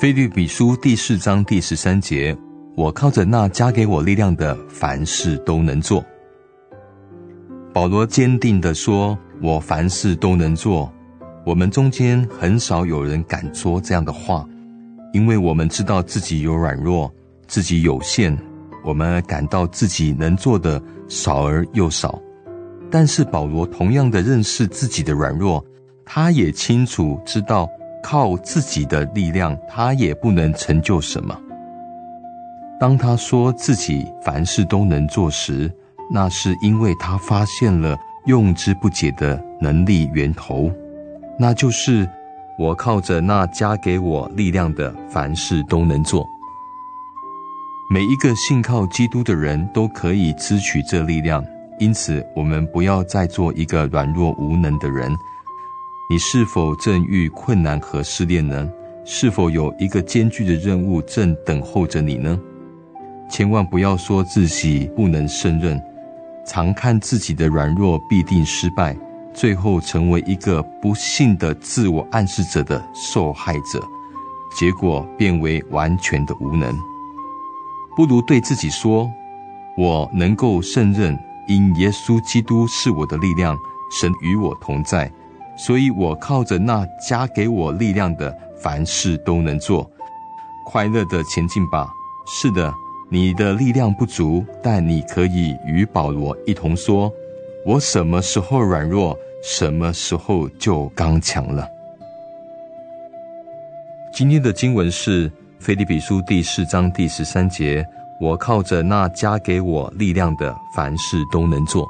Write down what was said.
菲律比书第四章第十三节我靠着那加给我力量的凡事都能做。保罗坚定的说我凡事都能做。我们中间很少有人敢说这样的话因为我们知道自己有软弱自己有限我们感到自己能做的少而又少。但是保罗同样的认识自己的软弱，他也清楚知道靠自己的力量，他也不能成就什么。当他说自己凡事都能做时，那是因为他发现了用之不竭的能力源头。那就是我靠着那加给我力量的，凡事都能做。每一个信靠基督的人都可以支取这力量，因此我们不要再做一个软弱无能的人。你是否正遇困难和试炼呢？是否有一个艰巨的任务正等候着你呢？千万不要说自己不能胜任，常看自己的软弱必定失败。最后成为一个不幸的自我暗示者的受害者，结果变为完全的无能。不如对自己说：“我能够胜任，因耶稣基督是我的力量，神与我同在，所以我靠着那加给我力量的，凡事都能做。快乐的前进吧。是的，你的力量不足，但你可以与保罗一同说。”我什么时候软弱，什么时候就刚强了。今天的经文是腓立比书第四章第十三节：我靠着那加给我力量的，凡事都能做。